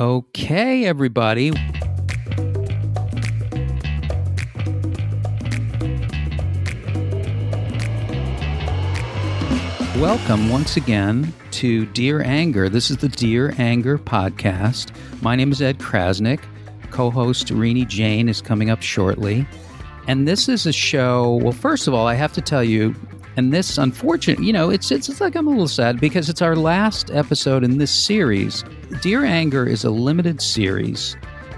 Okay, everybody. Welcome once again to Dear Anger. This is the Dear Anger podcast. My name is Ed Krasnick. Co host Renee Jain is coming up shortly. And this is a show. Well, first of all, I have to tell you, and this unfortunate, you know, it's, it's, it's like I'm a little sad because it's our last episode in this series. Dear Anger is a limited series.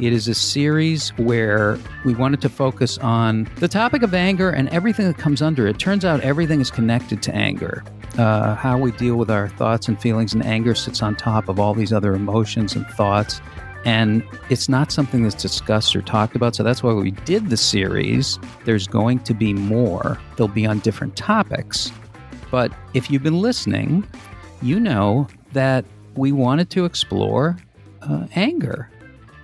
It is a series where we wanted to focus on the topic of anger and everything that comes under it. Turns out everything is connected to anger uh, how we deal with our thoughts and feelings, and anger sits on top of all these other emotions and thoughts. And it's not something that's discussed or talked about. So that's why we did the series. There's going to be more, they'll be on different topics. But if you've been listening, you know that we wanted to explore uh, anger.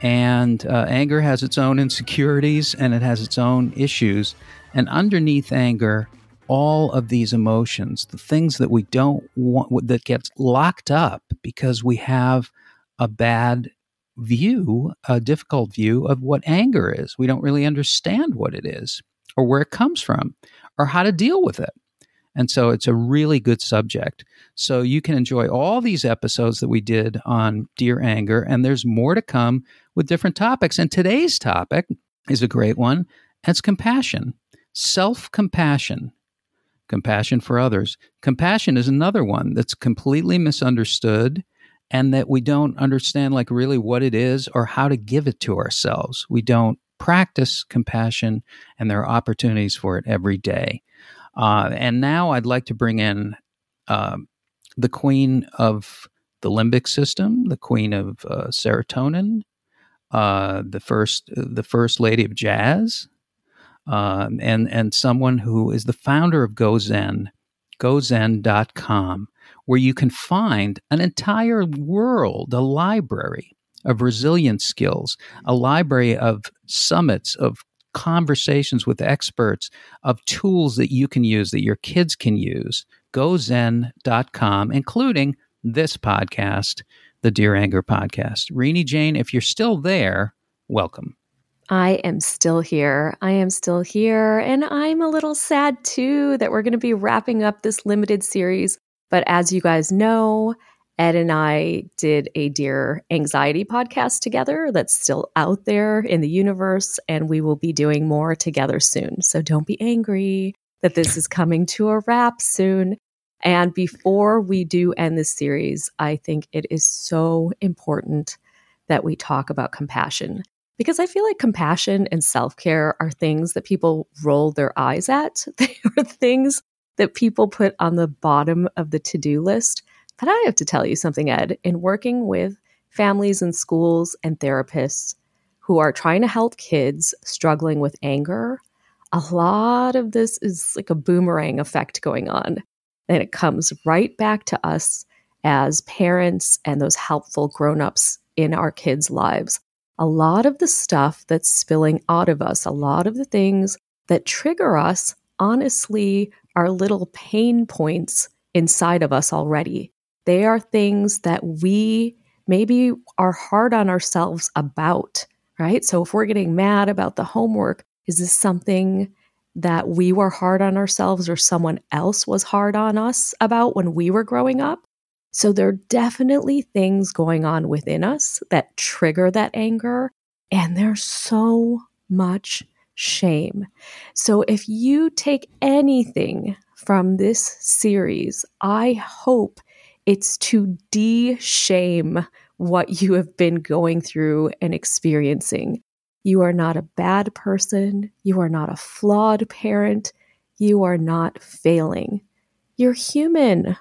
And uh, anger has its own insecurities and it has its own issues. And underneath anger all of these emotions, the things that we don't want, that gets locked up because we have a bad view, a difficult view of what anger is. We don't really understand what it is or where it comes from or how to deal with it. And so it's a really good subject. So you can enjoy all these episodes that we did on Dear Anger, and there's more to come with different topics. And today's topic is a great one. It's compassion, self compassion compassion for others. Compassion is another one that's completely misunderstood and that we don't understand like really what it is or how to give it to ourselves. We don't practice compassion and there are opportunities for it every day. Uh, and now I'd like to bring in uh, the queen of the limbic system, the queen of uh, serotonin, uh, the first the first lady of jazz, um, and and someone who is the founder of GoZen, gozen.com, where you can find an entire world, a library of resilience skills, a library of summits, of conversations with experts, of tools that you can use, that your kids can use. GoZen.com, including this podcast, the Dear Anger podcast. Renee Jain, if you're still there, welcome. I am still here. I am still here. And I'm a little sad too that we're going to be wrapping up this limited series. But as you guys know, Ed and I did a Dear Anxiety podcast together that's still out there in the universe. And we will be doing more together soon. So don't be angry that this is coming to a wrap soon. And before we do end this series, I think it is so important that we talk about compassion because I feel like compassion and self care are things that people roll their eyes at. They are things that people put on the bottom of the to do list. But I have to tell you something, Ed, in working with families and schools and therapists who are trying to help kids struggling with anger, a lot of this is like a boomerang effect going on. And it comes right back to us as parents and those helpful grown ups in our kids' lives a lot of the stuff that's spilling out of us, a lot of the things that trigger us, honestly, are little pain points inside of us already. They are things that we maybe are hard on ourselves about, right? So if we're getting mad about the homework, is this something that we were hard on ourselves or someone else was hard on us about when we were growing up? So there are definitely things going on within us that trigger that anger. And there's so much shame. So if you take anything from this series, I hope it's to de shame what you have been going through and experiencing. You are not a bad person. You are not a flawed parent. You are not failing. You're human.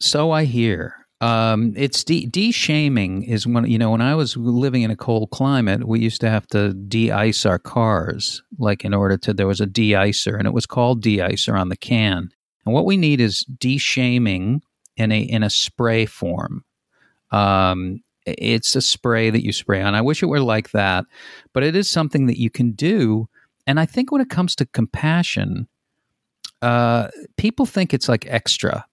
So I hear. Um, it's de shaming is when you know when I was living in a cold climate, we used to have to de-ice our cars, like in order to there was a de-icer, and it was called de-icer on the can. And what we need is de-shaming in a in a spray form. Um, it's a spray that you spray on. I wish it were like that, but it is something that you can do. And I think when it comes to compassion, uh, people think it's like extra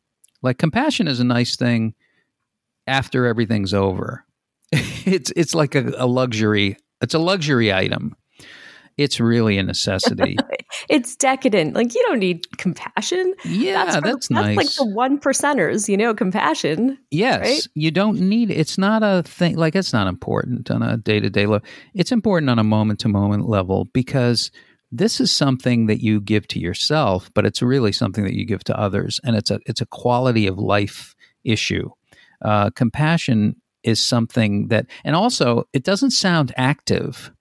like compassion is a nice thing after everything's over. it's it's like a, a luxury. It's a luxury item. It's really a necessity. it's decadent. Like you don't need compassion. Yeah, that's, for, that's, that's nice. like the one percenters, you know, compassion. Yes, right? you don't need. It's not a thing. Like it's not important on a day to day level. It's important on a moment to moment level because this is something that you give to yourself, but it's really something that you give to others, and it's a it's a quality of life issue. Uh, compassion is something that, and also it doesn't sound active.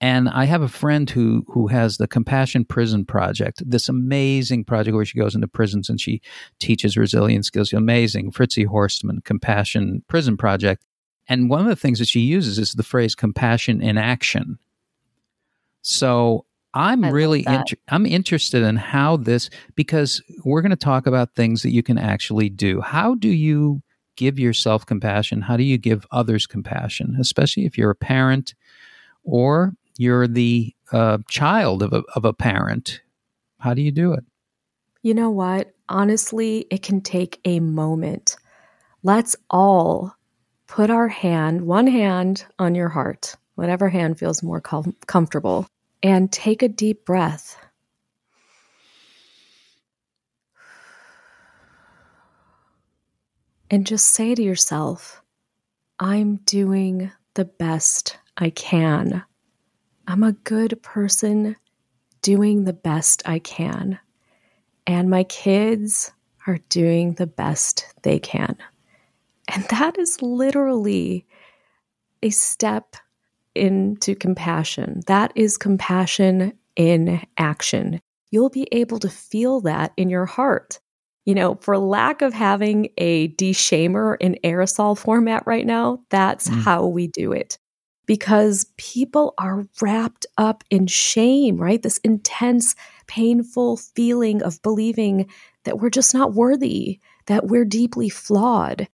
And I have a friend who who has the Compassion Prison Project, this amazing project where she goes into prisons and she teaches resilience skills. Amazing, Fritzi Horstman, Compassion Prison Project. And one of the things that she uses is the phrase "compassion in action." So I'm I really inter- I'm interested in how this because we're going to talk about things that you can actually do. How do you give yourself compassion? How do you give others compassion, especially if you're a parent or you're the uh, child of a, of a parent? How do you do it? You know what? Honestly, it can take a moment. Let's all put our hand, one hand on your heart, whatever hand feels more com- comfortable and take a deep breath. And just say to yourself, I'm doing the best I can. I'm a good person doing the best I can. And my kids are doing the best they can. And that is literally a step into compassion. That is compassion in action. You'll be able to feel that in your heart. You know, for lack of having a deshamer in aerosol format right now, that's mm. how we do it. Because people are wrapped up in shame, right? This intense, painful feeling of believing that we're just not worthy, that we're deeply flawed.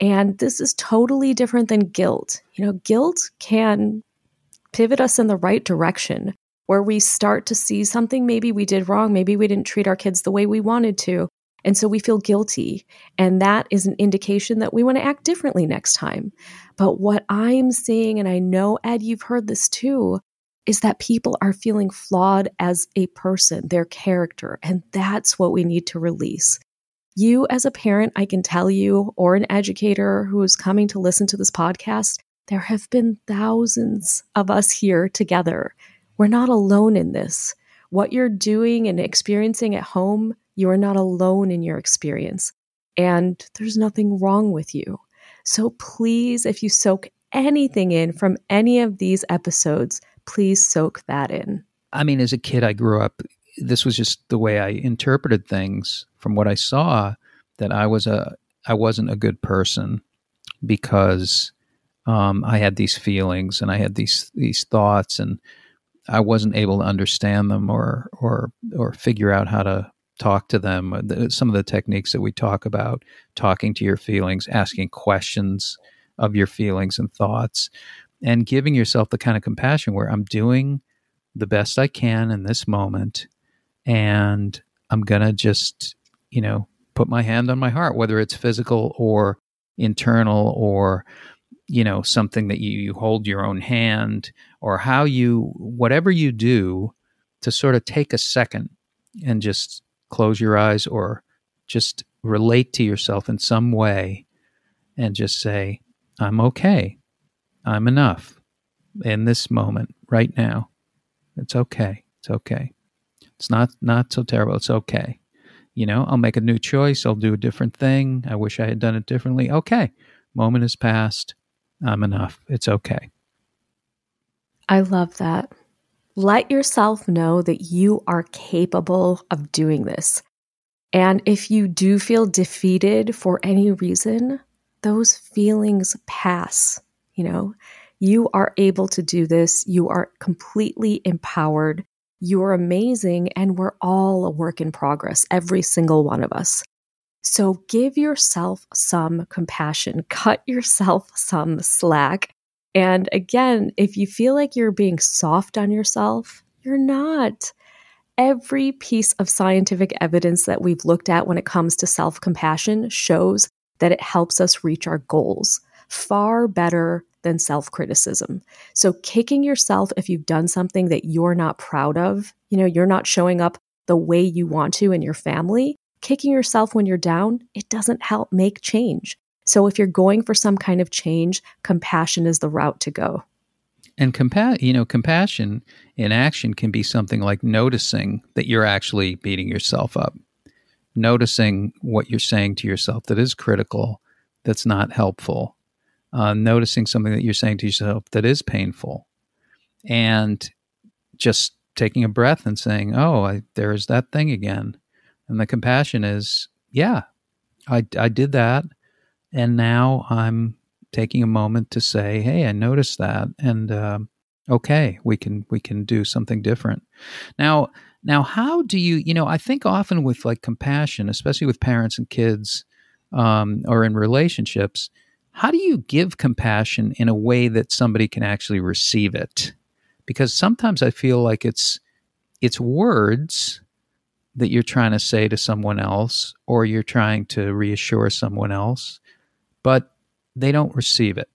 And this is totally different than guilt. You know, guilt can pivot us in the right direction where we start to see something maybe we did wrong. Maybe we didn't treat our kids the way we wanted to. And so we feel guilty. And that is an indication that we want to act differently next time. But what I'm seeing, and I know, Ed, you've heard this too, is that people are feeling flawed as a person, their character. And that's what we need to release. You, as a parent, I can tell you, or an educator who is coming to listen to this podcast, there have been thousands of us here together. We're not alone in this. What you're doing and experiencing at home, you are not alone in your experience. And there's nothing wrong with you. So please, if you soak anything in from any of these episodes, please soak that in. I mean, as a kid, I grew up this was just the way I interpreted things from what I saw that I was a I wasn't a good person because um, I had these feelings and I had these these thoughts and I wasn't able to understand them or or or figure out how to talk to them. Uh, some of the techniques that we talk about, talking to your feelings, asking questions of your feelings and thoughts, and giving yourself the kind of compassion where I'm doing the best I can in this moment and I'm going to just, you know, put my hand on my heart, whether it's physical or internal or, you know, something that you, you hold your own hand or how you, whatever you do to sort of take a second and just close your eyes or just relate to yourself in some way and just say, I'm okay. I'm enough in this moment right now. It's okay. It's okay. It's not not so terrible. It's okay. You know, I'll make a new choice. I'll do a different thing. I wish I had done it differently. Okay. Moment has passed. I'm enough. It's okay. I love that. Let yourself know that you are capable of doing this. And if you do feel defeated for any reason, those feelings pass. You know, you are able to do this. You are completely empowered. You're amazing, and we're all a work in progress, every single one of us. So give yourself some compassion, cut yourself some slack. And again, if you feel like you're being soft on yourself, you're not. Every piece of scientific evidence that we've looked at when it comes to self compassion shows that it helps us reach our goals. far better than self criticism. So, kicking yourself if you've done something that you're not proud of, you know, you're not showing up the way you want to in your family, kicking yourself when you're down, it doesn't help make change. So, if you're going for some kind of change, compassion is the route to go. And compa- you know, compassion in action can be something like noticing that you're actually beating yourself up, noticing what you're saying to yourself that is critical, that's not helpful, uh, noticing something that you're saying to yourself that is painful, and just taking a breath and saying, "Oh, I, there's that thing again." And the compassion is, "Yeah, I, I did that, and now I'm taking a moment to say, "Hey, I noticed that," and uh, okay, we can we can do something different. Now, now, how do you? You know, I think often with like compassion, especially with parents and kids, um, or in relationships, how do you give compassion in a way that somebody can actually receive it? Because sometimes I feel like it's it's words that you're trying to say to someone else, or you're trying to reassure someone else, but they don't receive it.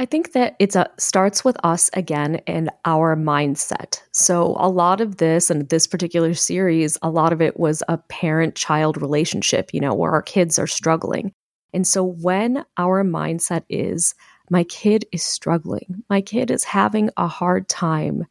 I think that it starts with us again and our mindset. So, a lot of this and this particular series, a lot of it was a parent child relationship, you know, where our kids are struggling. And so, when our mindset is, my kid is struggling, my kid is having a hard time,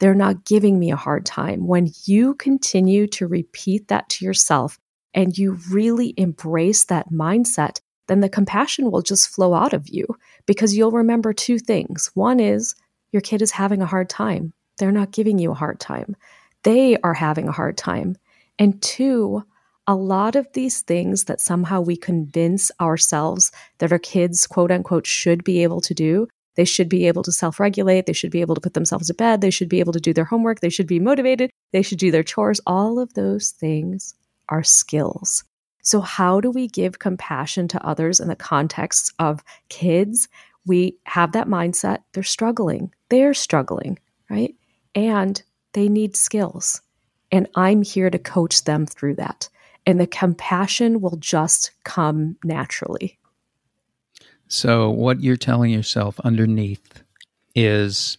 they're not giving me a hard time. When you continue to repeat that to yourself and you really embrace that mindset, then the compassion will just flow out of you because you'll remember two things. One is your kid is having a hard time, they're not giving you a hard time, they are having a hard time. And two, a lot of these things that somehow we convince ourselves that our kids, quote unquote, should be able to do. They should be able to self regulate. They should be able to put themselves to bed. They should be able to do their homework. They should be motivated. They should do their chores. All of those things are skills. So, how do we give compassion to others in the context of kids? We have that mindset. They're struggling. They're struggling, right? And they need skills. And I'm here to coach them through that. And the compassion will just come naturally. So, what you're telling yourself underneath is,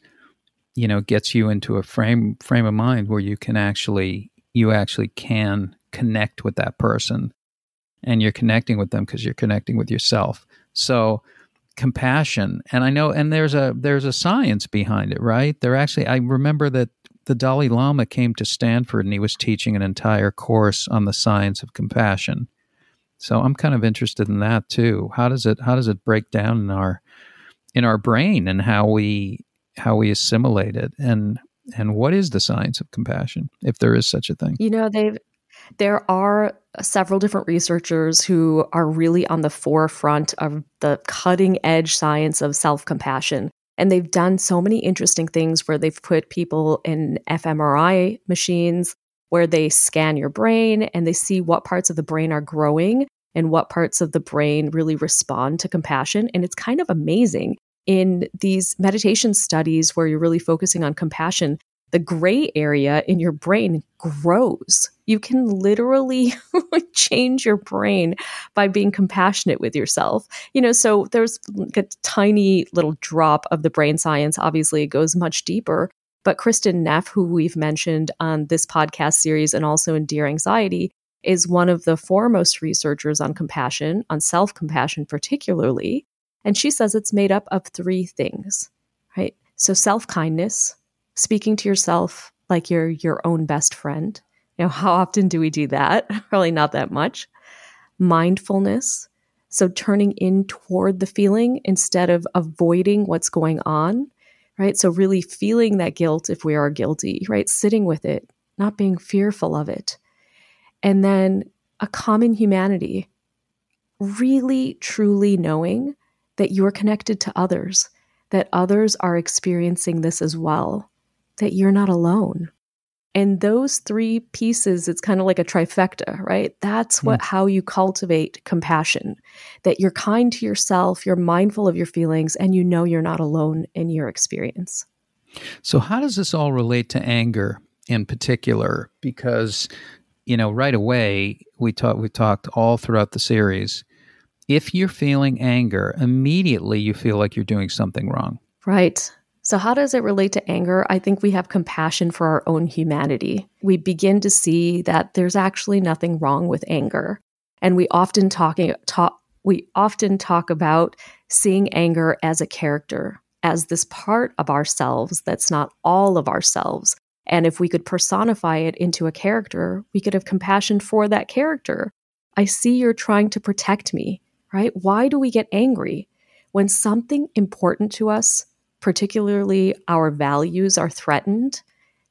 you know, gets you into a frame frame of mind where you can actually you actually can connect with that person and you're connecting with them because you're connecting with yourself. So compassion, and I know, and there's a there's a science behind it, right? There actually, I remember that the Dalai Lama came to Stanford and he was teaching an entire course on the science of compassion. So I'm kind of interested in that too. How does it how does it break down in our in our brain and how we how we assimilate it and and what is the science of compassion if there is such a thing? You know, they've there are several different researchers who are really on the forefront of the cutting edge science of self compassion. And they've done so many interesting things where they've put people in fMRI machines where they scan your brain and they see what parts of the brain are growing and what parts of the brain really respond to compassion. And it's kind of amazing in these meditation studies where you're really focusing on compassion the gray area in your brain grows. You can literally change your brain by being compassionate with yourself. You know, so there's a tiny little drop of the brain science. Obviously, it goes much deeper. But Kristin Neff, who we've mentioned on this podcast series and also in Dear Anxiety, is one of the foremost researchers on compassion, on self compassion particularly. And she says it's made up of three things, right? So self kindness, speaking to yourself like you're your own best friend. You know, how often do we do that? Probably not that much. Mindfulness. So turning in toward the feeling instead of avoiding what's going on, right? So really feeling that guilt if we are guilty, right? Sitting with it, not being fearful of it. And then a common humanity, really truly knowing that you're connected to others, that others are experiencing this as well that you're not alone. And those three pieces, it's kind of like a trifecta, right? That's what mm. how you cultivate compassion. That you're kind to yourself, you're mindful of your feelings, and you know you're not alone in your experience. So how does this all relate to anger in particular? Because, you know, right away we talked we talked all throughout the series if you're feeling anger, immediately you feel like you're doing something wrong. Right. So, how does it relate to anger? I think we have compassion for our own humanity. We begin to see that there's actually nothing wrong with anger. And we often talking talk we often talk about seeing anger as a character, as this part of ourselves that's not all of ourselves. And if we could personify it into a character, we could have compassion for that character. I see you're trying to protect me, right? Why do we get angry? When something important to us, particularly our values, are threatened,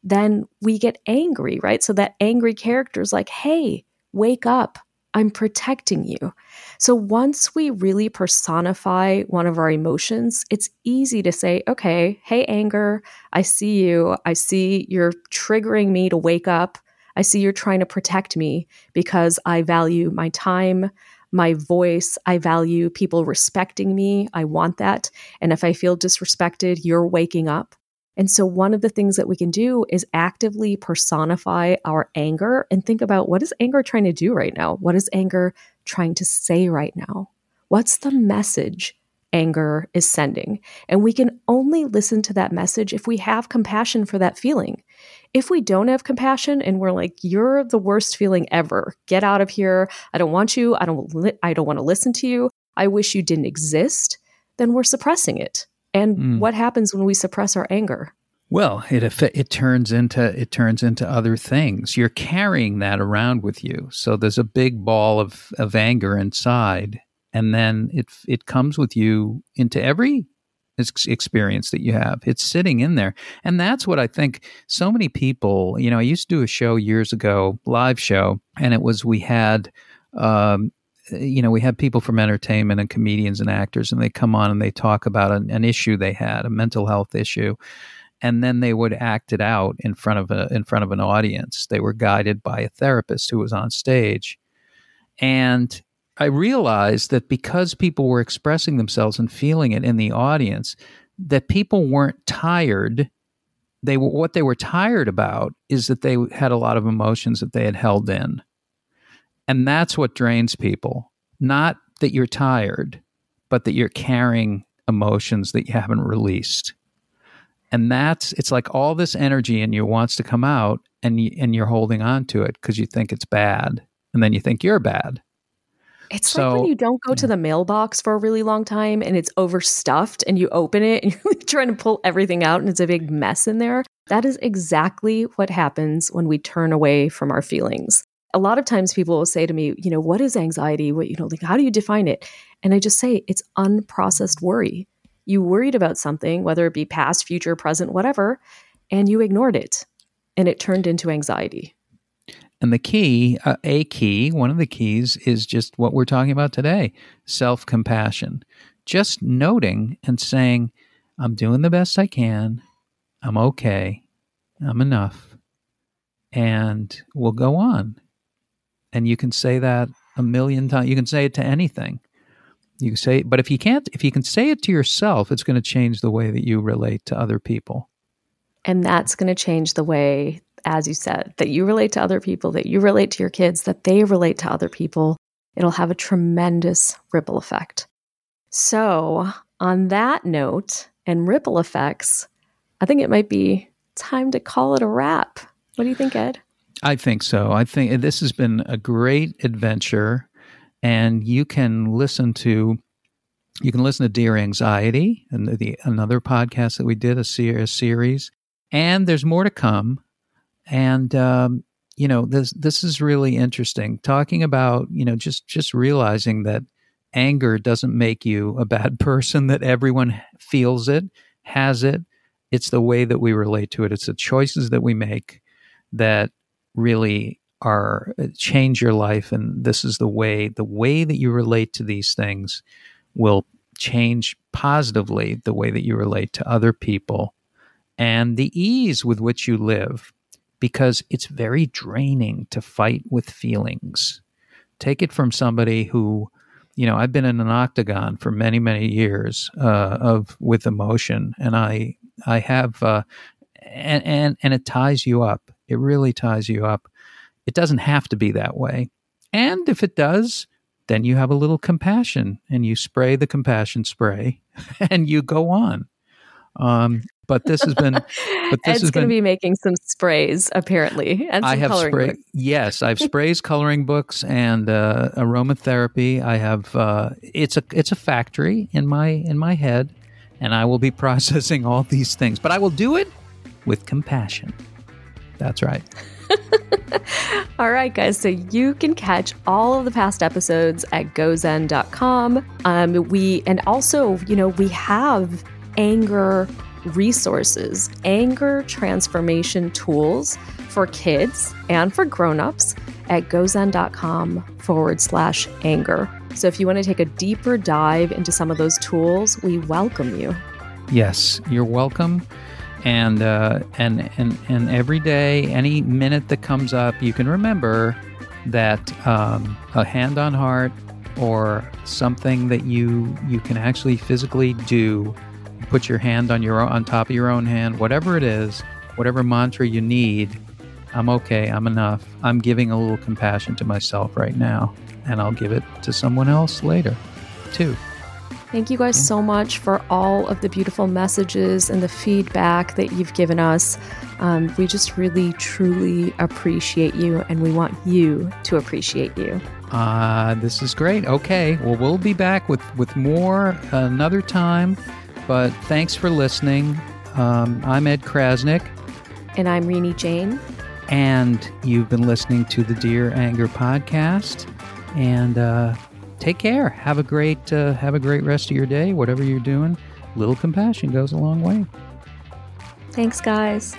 then we get angry, right? So that angry character is like, hey, wake up. I'm protecting you. So once we really personify one of our emotions, it's easy to say, okay, hey, anger, I see you. I see you're triggering me to wake up. I see you're trying to protect me because I value my time, my voice. I value people respecting me. I want that. And if I feel disrespected, you're waking up. And so, one of the things that we can do is actively personify our anger and think about what is anger trying to do right now? What is anger trying to say right now? What's the message anger is sending? And we can only listen to that message if we have compassion for that feeling. If we don't have compassion and we're like, you're the worst feeling ever, get out of here. I don't want you. I don't, li- I don't want to listen to you. I wish you didn't exist. Then we're suppressing it. And mm. what happens when we suppress our anger? Well, it it turns into it turns into other things. You're carrying that around with you. So there's a big ball of, of anger inside, and then it it comes with you into every experience that you have. It's sitting in there, and that's what I think. So many people, you know, I used to do a show years ago, live show, and it was we had um, you know, we have people from entertainment and comedians and actors, and they come on and they talk about an, an, issue they had, a mental health issue, and then they would act it out in front of a in front of an audience. They were guided by a therapist who was on stage, and I realized that because people were expressing themselves and feeling it in the audience, that people weren't tired. They were what they were tired about is that they had a lot of emotions that they had held in and that's what drains people. Not that you're tired, but that you're carrying emotions that you haven't released. And that's it's like all this energy in you wants to come out and you, and you're holding on to it because you think it's bad. And then you think you're bad. It's so, like when you don't go to the mailbox for a really long time and it's overstuffed and you open it and you're trying to pull everything out and it's a big mess in there. That is exactly what happens when we turn away from our feelings a lot of times people will say to me, you know, what is anxiety? What, you know, like, how do you define it? And I just say it's unprocessed worry. You worried about something, whether it be past, future, present, whatever, and you ignored it and it turned into anxiety. And the key, uh, a key, one of the keys is just what we're talking about today self compassion. Just noting and saying, I'm doing the best I can. I'm okay. I'm enough. And we'll go on and you can say that a million times. You can say it to anything. You can say, but if you can't, if you can say it to yourself, it's going to change the way that you relate to other people. And that's going to change the way, as you said, that you relate to other people, that you relate to your kids, that they relate to other people. It'll have a tremendous ripple effect. So, on that note and ripple effects, I think it might be time to call it a wrap. What do you think, Ed? I think so. I think this has been a great adventure, and you can listen to you can listen to Dear Anxiety and the, the another podcast that we did a, ser- a, series, and there's more to come. And um, you know this this is really interesting. Talking about you know just just realizing that anger doesn't make you a bad person. That everyone feels it, has it. It's the way that we relate to it. It's the choices that we make that really are uh, change your life and this is the way the way that you relate to these things will change positively the way that you relate to other people and the ease with which you live because it's very draining to fight with feelings take it from somebody who you know i've been in an octagon for many many years uh, of with emotion and i i have uh, and and and it ties you up it really ties you up. It doesn't have to be that way. And if it does, then you have a little compassion and you spray the compassion spray and you go on. Um, but this has been. But this Ed's going to be making some sprays apparently, and some I have coloring spray. books. Yes, I've sprays, coloring books, and uh, aromatherapy. I have. Uh, it's a it's a factory in my in my head, and I will be processing all these things. But I will do it with compassion. That's right. All right, guys. So you can catch all of the past episodes at gozen.com. Um, we and also, you know, we have anger resources, anger transformation tools for kids and for grown-ups at gozen.com forward slash anger. So if you want to take a deeper dive into some of those tools, we welcome you. Yes, you're welcome. And uh, and and and every day, any minute that comes up, you can remember that um, a hand on heart or something that you you can actually physically do. Put your hand on your on top of your own hand, whatever it is, whatever mantra you need. I'm okay. I'm enough. I'm giving a little compassion to myself right now, and I'll give it to someone else later, too. Thank you guys so much for all of the beautiful messages and the feedback that you've given us. Um, we just really, truly appreciate you, and we want you to appreciate you. Uh, this is great. Okay, well, we'll be back with with more another time. But thanks for listening. Um, I'm Ed Krasnick, And I'm Renee Jain. and you've been listening to the Dear Anger podcast. And uh, take care. Have a great uh, have a great rest of your day. Whatever you're doing, little compassion goes a long way. Thanks, guys.